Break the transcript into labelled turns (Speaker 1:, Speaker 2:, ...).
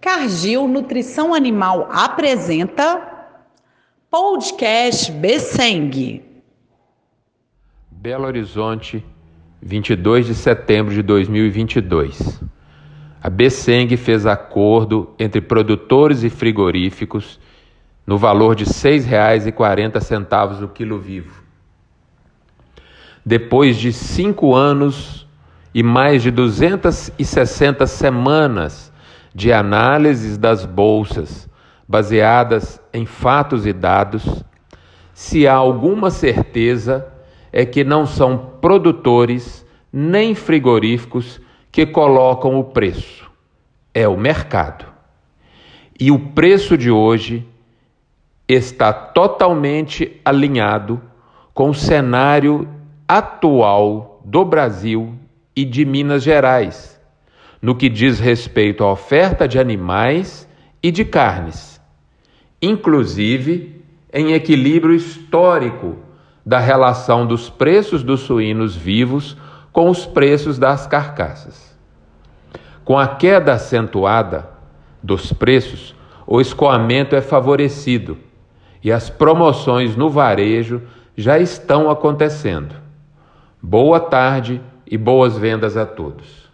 Speaker 1: Cargill Nutrição Animal apresenta Podcast Besseng.
Speaker 2: Belo Horizonte, 22 de setembro de 2022. A Besseng fez acordo entre produtores e frigoríficos no valor de R$ 6,40 o quilo vivo. Depois de cinco anos e mais de 260 semanas de análises das bolsas baseadas em fatos e dados, se há alguma certeza é que não são produtores nem frigoríficos que colocam o preço, é o mercado. E o preço de hoje está totalmente alinhado com o cenário atual do Brasil e de Minas Gerais no que diz respeito à oferta de animais e de carnes, inclusive em equilíbrio histórico da relação dos preços dos suínos vivos com os preços das carcaças. Com a queda acentuada dos preços, o escoamento é favorecido e as promoções no varejo já estão acontecendo. Boa tarde e boas vendas a todos.